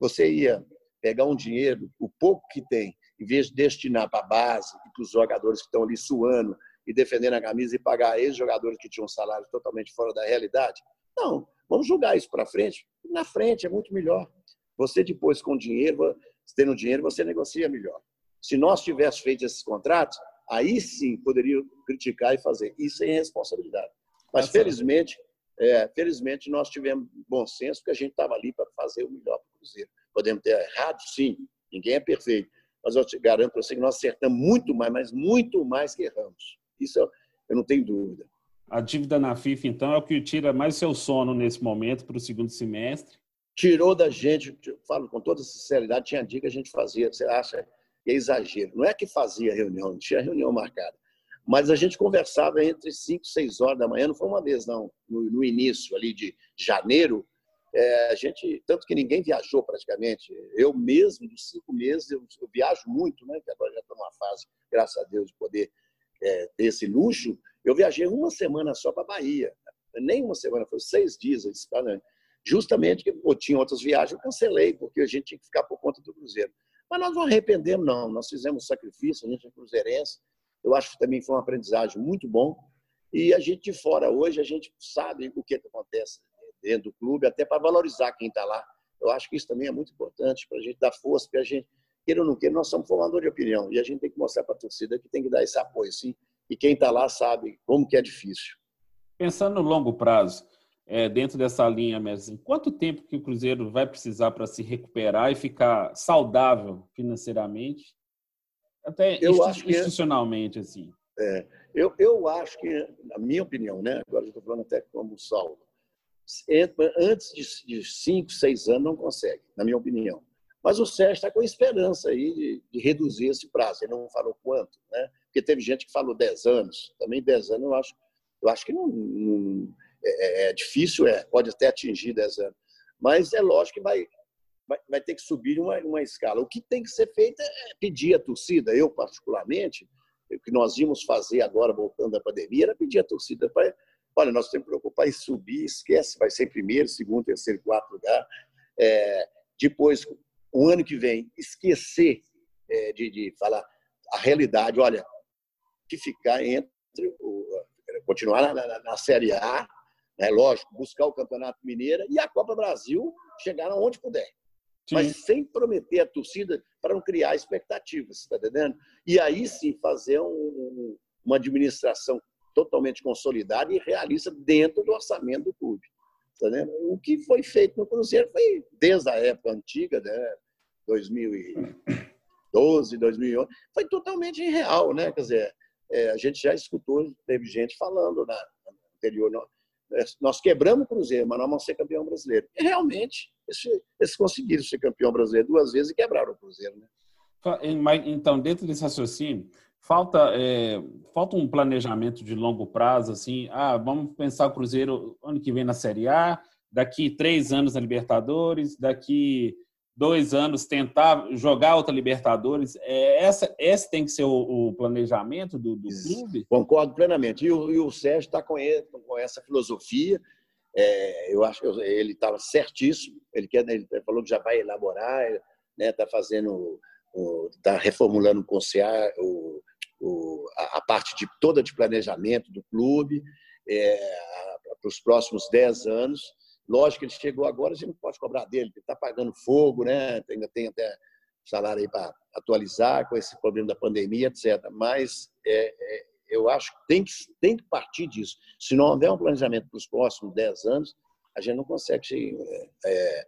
Speaker 4: Você ia pegar um dinheiro, o pouco que tem, em vez de destinar para a base e para os jogadores que estão ali suando e defendendo a camisa e pagar esses jogadores que tinham um salário totalmente fora da realidade? Não, vamos jogar isso para frente. Na frente é muito melhor. Você depois com dinheiro, tendo dinheiro, você negocia melhor. Se nós tivéssemos feito esses contratos, aí sim poderia criticar e fazer. Isso é irresponsabilidade. Mas, tá felizmente, é, felizmente, nós tivemos bom senso, porque a gente estava ali para fazer o melhor para o Cruzeiro. Podemos ter errado, sim, ninguém é perfeito. Mas eu te garanto para você que nós acertamos muito mais, mas muito mais que erramos. Isso eu, eu não tenho dúvida.
Speaker 3: A dívida na FIFA, então, é o que tira mais seu sono nesse momento para o segundo semestre?
Speaker 4: Tirou da gente, falo com toda sinceridade, tinha dia que a gente fazia, você acha é exagero. Não é que fazia reunião, não tinha reunião marcada. Mas a gente conversava entre 5 e 6 horas da manhã, não foi uma vez, não. No, no início ali de janeiro, é, a gente, tanto que ninguém viajou praticamente. Eu mesmo, dos cinco meses, eu, eu viajo muito, né? Que agora já estou numa fase, graças a Deus, de poder é, ter esse luxo. Eu viajei uma semana só para Bahia. Nem uma semana, foi seis dias. Justamente que eu tinha outras viagens, eu cancelei, porque a gente tinha que ficar por conta do Cruzeiro. Mas nós não arrependemos, não. Nós fizemos sacrifício, a gente é cruzeirense. Eu acho que também foi uma aprendizagem muito bom. E a gente de fora hoje, a gente sabe o que, acontece dentro do clube, até para valorizar quem está lá. Eu acho que isso também é muito importante para a gente dar força, porque a gente, queira ou não queira, nós somos formadores de opinião e a gente tem que mostrar para a torcida que tem que dar esse apoio, sim. E quem está lá sabe como que é difícil.
Speaker 3: Pensando no longo prazo, é, dentro dessa linha mesmo, quanto tempo que o Cruzeiro vai precisar para se recuperar e ficar saudável financeiramente, até eu institu institucionalmente, assim?
Speaker 4: É, eu, eu acho que, na minha opinião, né? agora estou falando até como salvo, antes de, de cinco, seis anos não consegue, na minha opinião. Mas o Sérgio está com esperança aí de, de, reduzir esse prazo. Ele não falou quanto, né? Porque teve gente que falou 10 anos. Também 10 anos eu acho, eu acho que não, não é, é, é, difícil, é, pode até atingir 10 anos. Mas é lógico que vai, vai, vai ter que subir uma, uma escala. O que tem que ser feito é pedir à torcida, eu particularmente, o que nós íamos fazer agora, voltando da pandemia, era pedir à torcida para. Olha, nós temos que preocupar em subir, esquece, vai ser primeiro, segundo, terceiro, quarto lugar. É, depois, o ano que vem, esquecer é, de, de falar a realidade, olha, que ficar entre o, continuar na, na, na Série A, né, lógico, buscar o Campeonato Mineiro e a Copa Brasil chegar aonde puder. Sim. Mas sem prometer a torcida para não criar expectativas, está entendendo? E aí sim fazer um, uma administração totalmente consolidada e realista dentro do orçamento do clube. Tá o que foi feito no Cruzeiro foi, desde a época antiga, né, 2012, 2011, foi totalmente irreal. Né? Quer dizer, é, a gente já escutou, teve gente falando na anterior, nós quebramos o Cruzeiro, mas nós vamos ser campeão brasileiro. E realmente, eles, conseguiram ser campeão brasileiro duas vezes e quebraram o Cruzeiro. Né?
Speaker 3: Então, dentro desse raciocínio, falta, é, falta um planejamento de longo prazo, assim, ah, vamos pensar o Cruzeiro ano que vem na Série A, daqui três anos na Libertadores, daqui dois anos tentar jogar outra Libertadores. É, essa, esse tem que ser o, o planejamento do, do clube?
Speaker 4: Concordo plenamente. E o, e o Sérgio está com, com, essa filosofia. É, eu acho que ele estava certíssimo. Ele, quer, ele falou que já vai elaborar, está né, tá fazendo, está reformulando com o, o, a, a, parte de toda de planejamento do clube é, para os próximos dez anos. Lógico que ele chegou agora, a gente não pode cobrar dele, ele está pagando fogo, né? ainda tem até salário aí para atualizar com esse problema da pandemia, etc. Mas é, é, eu acho que tem, que tem que partir disso. Se não houver um planejamento para os próximos 10 anos, a gente não consegue é,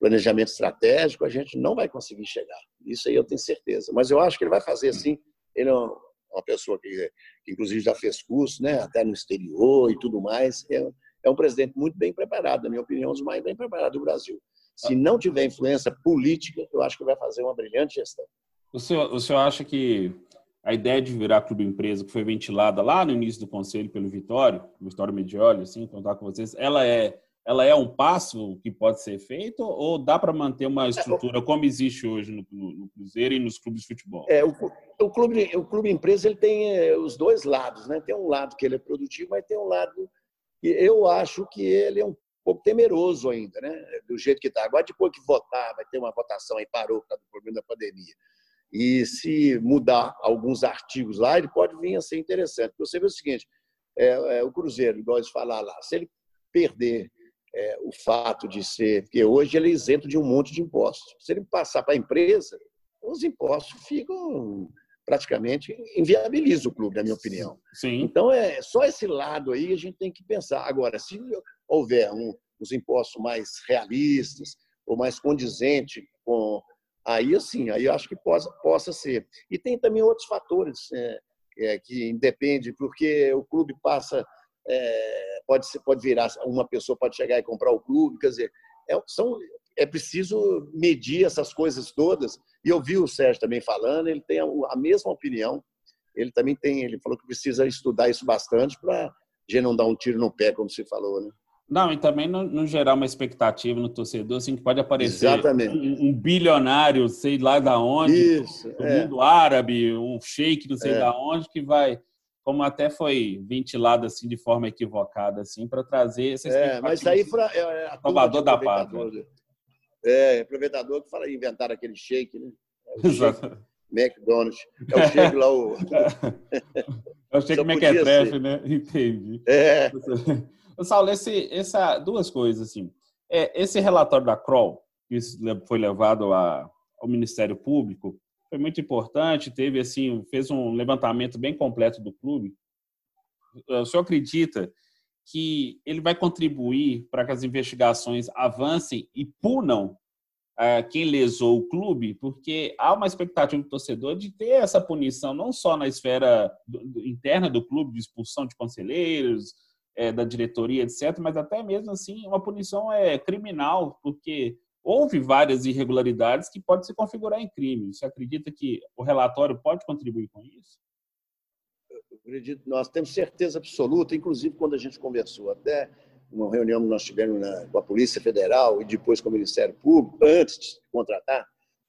Speaker 4: planejamento estratégico, a gente não vai conseguir chegar. Isso aí eu tenho certeza. Mas eu acho que ele vai fazer assim. Ele é uma pessoa que, que inclusive já fez curso, né, até no exterior e tudo mais. É, é um presidente muito bem preparado, na minha opinião, um dos mais bem preparados do Brasil. Se não tiver influência política, eu acho que vai fazer uma brilhante gestão.
Speaker 3: O senhor, o senhor acha que a ideia de virar clube empresa que foi ventilada lá no início do conselho pelo Vitório, Vitório Medioli, assim, contar com vocês, ela é ela é um passo que pode ser feito ou dá para manter uma estrutura como existe hoje no, no, no, Cruzeiro e nos clubes de futebol?
Speaker 4: É, o, o, clube, o clube empresa ele tem é, os dois lados, né? Tem um lado que ele é produtivo, mas tem um lado e eu acho que ele é um pouco temeroso ainda, né? do jeito que está. Agora, depois que votar, vai ter uma votação aí, parou por causa do problema da pandemia. E se mudar alguns artigos lá, ele pode vir a ser interessante. Você vê o seguinte: é, é, o Cruzeiro, igual eles falaram lá, se ele perder é, o fato de ser. Porque hoje ele é isento de um monte de impostos. Se ele passar para a empresa, os impostos ficam praticamente inviabiliza o clube, na minha opinião.
Speaker 3: Sim.
Speaker 4: Então, é só esse lado aí a gente tem que pensar. Agora, se houver um, uns impostos mais realistas ou mais condizente com. Aí, assim, aí eu acho que possa, possa ser. E tem também outros fatores é, é, que independe, porque o clube passa. É, pode, ser, pode virar, uma pessoa pode chegar e comprar o clube, quer dizer, é, são, é preciso medir essas coisas todas e eu vi o Sérgio também falando, ele tem a mesma opinião. Ele também tem, ele falou que precisa estudar isso bastante para gente não dar um tiro no pé, como se falou, né?
Speaker 3: Não, e também não, não, gerar uma expectativa no torcedor, assim, que pode aparecer um, um, bilionário, sei lá da onde,
Speaker 4: Isso,
Speaker 3: do é. mundo árabe, um sheik, não sei é. da onde, que vai, como até foi ventilado assim de forma equivocada, assim, para trazer essa
Speaker 4: expectativa. É, mas aí para é,
Speaker 3: é Salvador da Pátria.
Speaker 4: É, aproveitador que fala, inventaram aquele shake, né? É Exato. McDonald's. É o shake lá, o.
Speaker 3: É o shake Mequetrefe, né? Entendi.
Speaker 4: É.
Speaker 3: Saulo, esse, essa, duas coisas, assim. É, esse relatório da Kroll, que foi levado a, ao Ministério Público, foi muito importante, teve, assim, fez um levantamento bem completo do clube. O senhor acredita que ele vai contribuir para que as investigações avancem e punam uh, quem lesou o clube, porque há uma expectativa do torcedor de ter essa punição não só na esfera do, do, interna do clube, de expulsão de conselheiros, é, da diretoria, etc., mas até mesmo assim uma punição é criminal, porque houve várias irregularidades que podem se configurar em crime. Você acredita que o relatório pode contribuir com isso?
Speaker 4: Acredito, nós temos certeza absoluta, inclusive quando a gente conversou até uma reunião que nós tivemos na, com a Polícia Federal e depois com o Ministério Público, antes de contratar,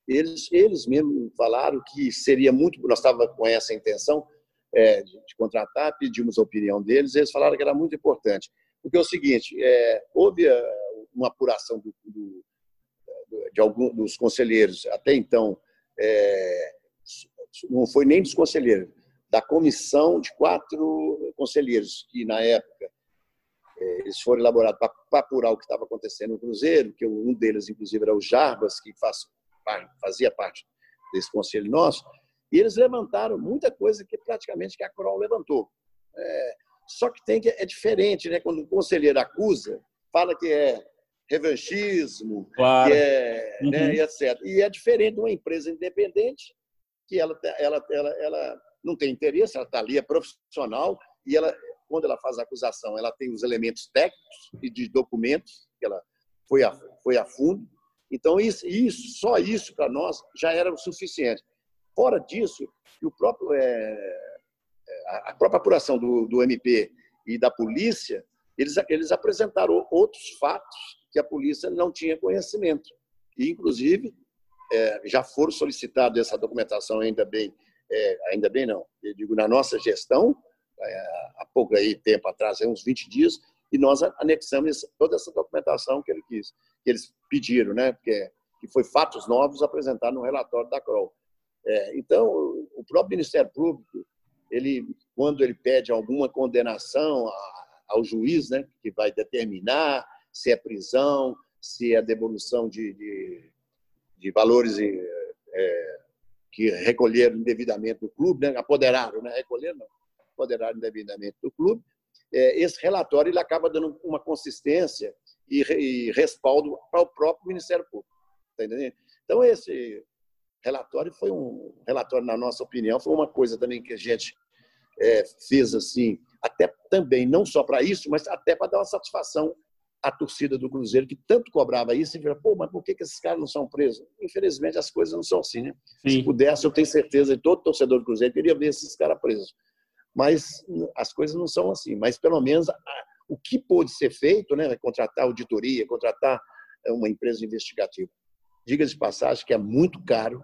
Speaker 4: eles, eles mesmos falaram que seria muito. Nós estávamos com essa intenção é, de, de, contratar, pedimos a opinião deles, eles falaram que era muito importante. Porque é o seguinte: é, houve é, uma apuração do, do, de alguns dos conselheiros, até então, é, não foi nem dos conselheiros, da comissão de quatro conselheiros, que na época é, eles foram elaborados para apurar o que estava acontecendo no Cruzeiro, que um deles, inclusive, era o Jarbas, que faz, fazia parte desse conselho nosso, e eles levantaram muita coisa que praticamente que a Coral levantou. É, só que tem que é diferente, né? Quando o conselheiro acusa, fala que é revanchismo, claro. que é, né, uhum. né, e etc. E é diferente de uma empresa independente que ela, ela, ela, ela não tem interesse, ela está ali, é profissional, e ela, quando ela faz a acusação, ela tem os elementos técnicos e de documentos, que ela foi a, foi a fundo. Então, isso, isso só isso para nós já era o suficiente. Fora disso, o próprio, é, a própria apuração do, do MP e da polícia, eles, eles apresentaram outros fatos que a polícia não tinha conhecimento. E, inclusive, é, já foram solicitados essa documentação, ainda bem, é, ainda bem não, eu digo, na nossa gestão, é, há pouco aí, tempo atrás, uns 20 dias, e nós anexamos toda essa documentação que ele quis, que eles pediram, né? Porque, que foi fatos novos apresentados no relatório da CROL. É, então, o próprio Ministério Público, ele, quando ele pede alguma condenação ao juiz, né, que vai determinar se é prisão, se é devolução de, de, de valores é, que recolheram indevidamente do clube, né? apoderaram, né? recolheram não, apoderaram indevidamente do clube, é, esse relatório ele acaba dando uma consistência e, e respaldo para o próprio Ministério Público. Tá entendendo? Então, esse relatório foi um relatório, na nossa opinião, foi uma coisa também que a gente é, fez assim, até também, não só para isso, mas até para dar uma satisfação a torcida do Cruzeiro, que tanto cobrava isso, e vira, pô, mas por que, que esses caras não são presos? Infelizmente, as coisas não são assim, né? Sim. Se pudesse, eu tenho certeza que todo torcedor do Cruzeiro queria ver esses caras presos. Mas as coisas não são assim. Mas, pelo menos, o que pôde ser feito, né? Contratar auditoria, contratar é, uma empresa investigativa. Diga de passagem que é muito caro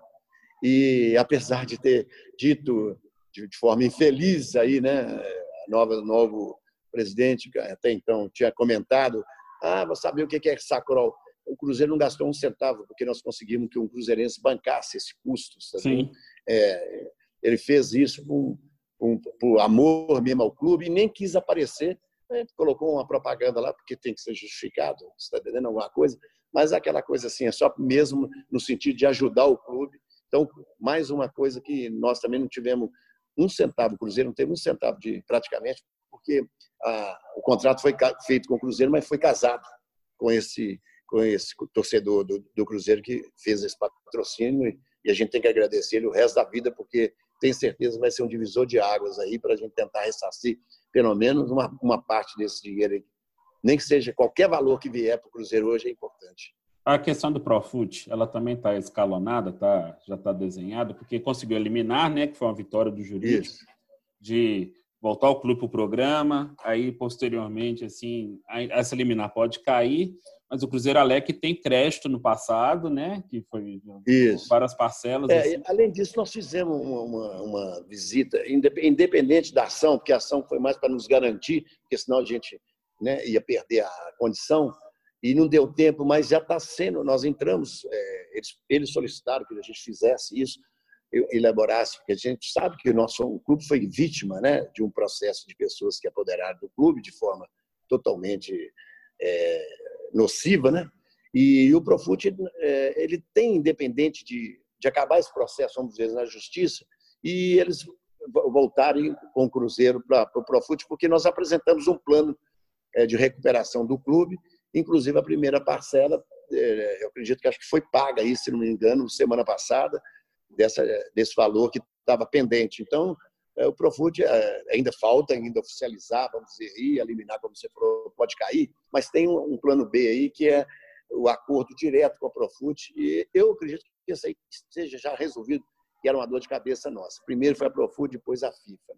Speaker 4: e, apesar de ter dito de, forma infeliz aí, né? A nova, novo presidente, até então, tinha comentado ah, vou saber o que é Sacrol. O Cruzeiro não gastou um centavo, porque nós conseguimos que um cruzeirense bancasse esse custo. Sabe? É, ele fez isso por, por, por, amor mesmo ao clube e nem quis aparecer. Né? Colocou uma propaganda lá, porque tem que ser justificado, está entendendo alguma coisa? Mas aquela coisa assim, é só mesmo no sentido de ajudar o clube. Então, mais uma coisa que nós também não tivemos um centavo, o Cruzeiro não teve um centavo de praticamente porque a, o contrato foi feito com o Cruzeiro, mas foi casado com esse, com esse torcedor do, do Cruzeiro que fez esse patrocínio e, e a gente tem que agradecer ele o resto da vida, porque tem certeza que vai ser um divisor de águas aí para a gente tentar ressarcir pelo menos uma, uma parte desse dinheiro aí. Nem que seja qualquer valor que vier para o Cruzeiro hoje é importante.
Speaker 3: A questão do Profut, ela também está escalonada, tá, já está desenhada, porque conseguiu eliminar, né, que foi uma vitória do jurídico, Isso. de voltar o clube para o programa, aí posteriormente, assim, essa liminar pode cair, mas o Cruzeiro Alec tem crédito no passado, né? Que foi
Speaker 4: Isso.
Speaker 3: várias parcelas.
Speaker 4: É, assim. Além disso, nós fizemos uma, uma, uma, visita, independente da ação, porque a ação foi mais para nos garantir, porque senão a gente né, ia perder a condição, e não deu tempo, mas já está sendo. Nós entramos, é, eles, eles solicitaram que a gente fizesse isso, elaborasse, porque a gente sabe que o nosso clube foi vítima né, de um processo de pessoas que apoderaram do clube de forma totalmente é, nociva, né? E o Profut é, ele tem, independente de, de acabar esse processo, vamos dizer, na justiça, e eles voltarem com o Cruzeiro para o Profut, porque nós apresentamos um plano é, de recuperação do clube, inclusive a primeira parcela, é, eu acredito que acho que foi paga aí, se não me engano, semana passada, dessa, desse valor que estava pendente. Então, é, o Profut ainda falta ainda oficializar, vamos dizer, e eliminar, como você falou, pode cair, mas tem um plano B aí que é o acordo direto com a Profut, e eu acredito que isso aí seja já resolvido que era uma dor de cabeça nossa. Primeiro foi a Profut, depois a FIFA.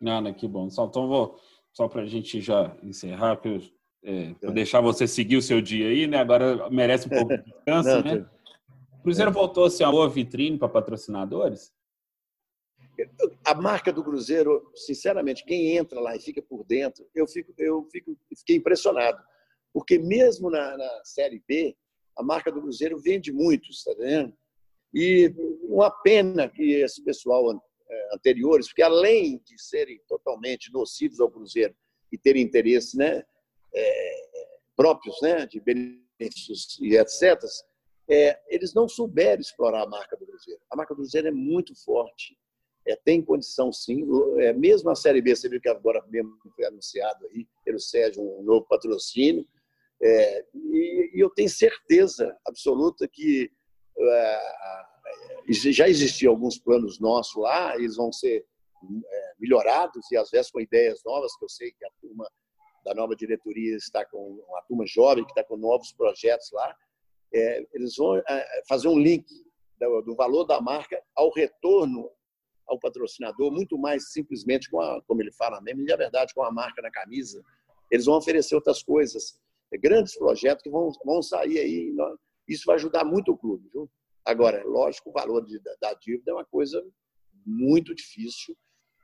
Speaker 3: Né? Ah, que bom. Só, então, vou, só para a gente já encerrar, que eu, é, vou é. deixar você seguir o seu dia aí, né? Agora merece um pouco de descanso, Não, né? O Cruzeiro é. voltou a ser uma boa vitrine para patrocinadores?
Speaker 4: A marca do Cruzeiro, sinceramente, quem entra lá e fica por dentro, eu fico, eu fico, fiquei impressionado, porque mesmo na, na Série B, a marca do Cruzeiro vende muito, está vendo? E uma pena que esse pessoal é, anteriores, porque além de serem totalmente nocivos ao Cruzeiro e terem interesses né, é, próprios né, de benefícios e etc., é, eles não souberam explorar a marca do Cruzeiro. A marca do Cruzeiro é muito forte, é, tem condição sim. É, mesmo a Série B, você viu que agora mesmo foi anunciado aí pelo Sérgio um novo patrocínio, é, e, e, eu tenho certeza absoluta que é, já existiam alguns planos nossos lá, eles vão ser é, melhorados e às vezes com ideias novas, que eu sei que a turma da nova diretoria está com uma turma jovem que está com novos projetos lá. É, eles vão fazer um link do, valor da marca ao retorno ao patrocinador, muito mais simplesmente com a, como ele fala mesmo, e a verdade, com a marca na camisa. Eles vão oferecer outras coisas, grandes projetos que vão, vão sair aí. Isso vai ajudar muito o clube. Viu? Agora, é lógico, o valor de, da dívida é uma coisa muito difícil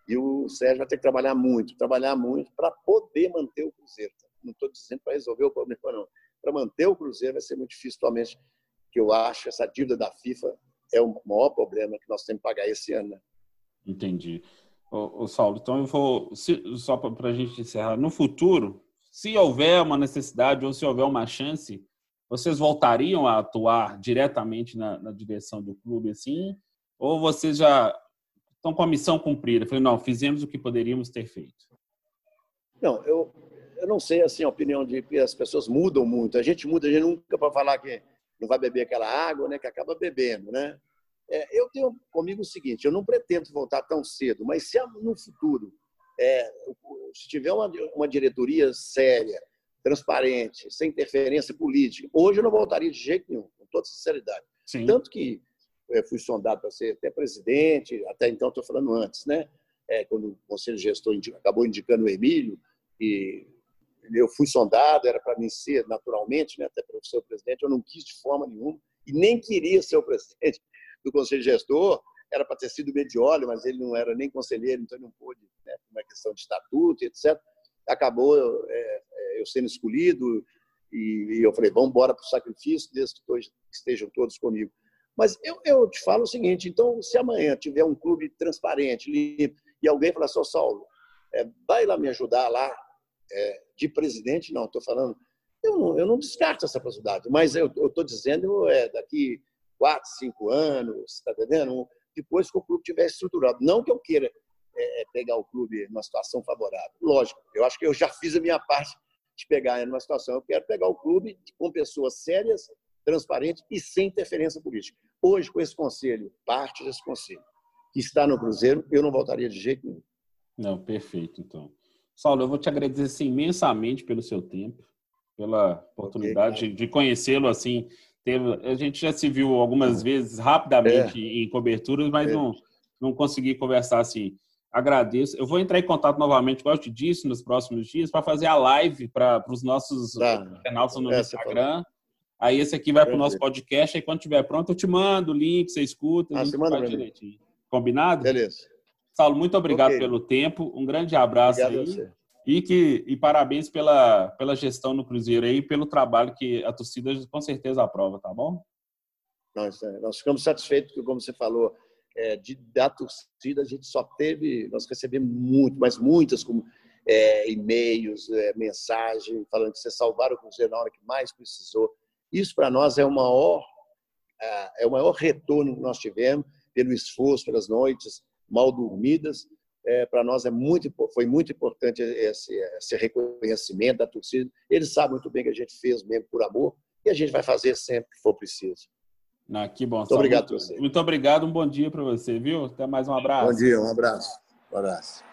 Speaker 4: e o Sérgio vai ter que trabalhar muito, trabalhar muito para poder manter o Cruzeiro. Não estou dizendo para resolver o problema, não. Para manter o Cruzeiro vai ser muito difícil, atualmente, que eu acho essa dívida da FIFA é o maior problema que nós temos que pagar esse ano. Né?
Speaker 3: Entendi. Ô, ô, Saulo, então eu vou, se, só para a gente encerrar, no futuro, se houver uma necessidade ou se houver uma chance vocês voltariam a atuar diretamente na, na direção do clube assim? Ou vocês já estão com a missão cumprida? falei, não, fizemos o que poderíamos ter feito.
Speaker 4: Não, eu, eu não sei assim a opinião de que as pessoas mudam muito. A gente muda, a gente nunca para falar que não vai beber aquela água, né, que acaba bebendo, né? É, eu tenho comigo o seguinte: eu não pretendo voltar tão cedo, mas se no futuro, é, se tiver uma, uma diretoria séria, transparente, sem interferência política. Hoje eu não voltaria de jeito nenhum, com toda sinceridade. Sim. Tanto que eu fui sondado para ser até presidente, até então estou falando antes, né? É, quando o Conselho Gestor acabou indicando o Emílio, e eu fui sondado, era para mim ser naturalmente, né, até para ser o presidente, eu não quis de forma nenhuma, e nem queria ser o presidente do Conselho Gestor, era para ter sido Medioli, mas ele não era nem conselheiro, então ele não pôde, né, uma questão de estatuto, etc. Acabou é, eu sendo escolhido, e, e eu falei, vamos embora para o sacrifício, desde que estejam todos comigo. Mas eu, eu te falo o seguinte, então, se amanhã tiver um clube transparente, limpo, e alguém falar assim, Saulo, é, vai lá me ajudar lá, é, de presidente, não, estou falando, eu não, eu não descarto essa possibilidade, mas eu estou dizendo é, daqui quatro, cinco anos, está entendendo? Depois que o clube tiver estruturado. Não que eu queira é, pegar o clube numa situação favorável. Lógico, eu acho que eu já fiz a minha parte de pegar numa situação. Eu quero pegar o clube com pessoas sérias, transparentes e sem interferência política. Hoje, com esse conselho, parte desse conselho que está no Cruzeiro, eu não voltaria de jeito nenhum.
Speaker 3: Não, perfeito, então. Saulo, eu vou te agradecer imensamente pelo seu tempo, pela oportunidade okay, de conhecê-lo assim. Teve, a gente já se viu algumas vezes rapidamente é. em coberturas, mas é. não, não consegui conversar assim agradeço. Eu vou entrar em contato novamente, como eu te disse, nos próximos dias, para fazer a live para os nossos tá. canais no é, Instagram. Aí esse aqui vai para o nosso podcast. Aí quando estiver pronto, eu te mando o link, você escuta. Ah, você manda direitinho. Combinado?
Speaker 4: Beleza.
Speaker 3: Saulo, muito obrigado okay. pelo tempo. Um grande abraço obrigado aí. E, que, e parabéns pela, pela gestão no Cruzeiro aí, pelo trabalho que a torcida com certeza aprova, tá bom?
Speaker 4: Nós, é, nós ficamos satisfeitos, porque, como você falou, é, de, da torcida, a gente só teve, nós recebemos muito, mas muitas, como é, e-mails, é, mensagem, falando que vocês salvaram o Cruzeiro na hora que mais precisou. Isso para nós é o maior é o maior retorno que nós tivemos pelo esforço, pelas noites mal dormidas. É, para nós é muito, foi muito importante esse, esse reconhecimento da torcida. Eles sabem muito bem que a gente fez mesmo por amor e a gente vai fazer sempre que for preciso.
Speaker 3: Ah, que bom.
Speaker 4: Muito obrigado
Speaker 3: muito, muito obrigado, um bom dia para você, viu? Até mais um abraço.
Speaker 4: Bom dia, um abraço. Um abraço.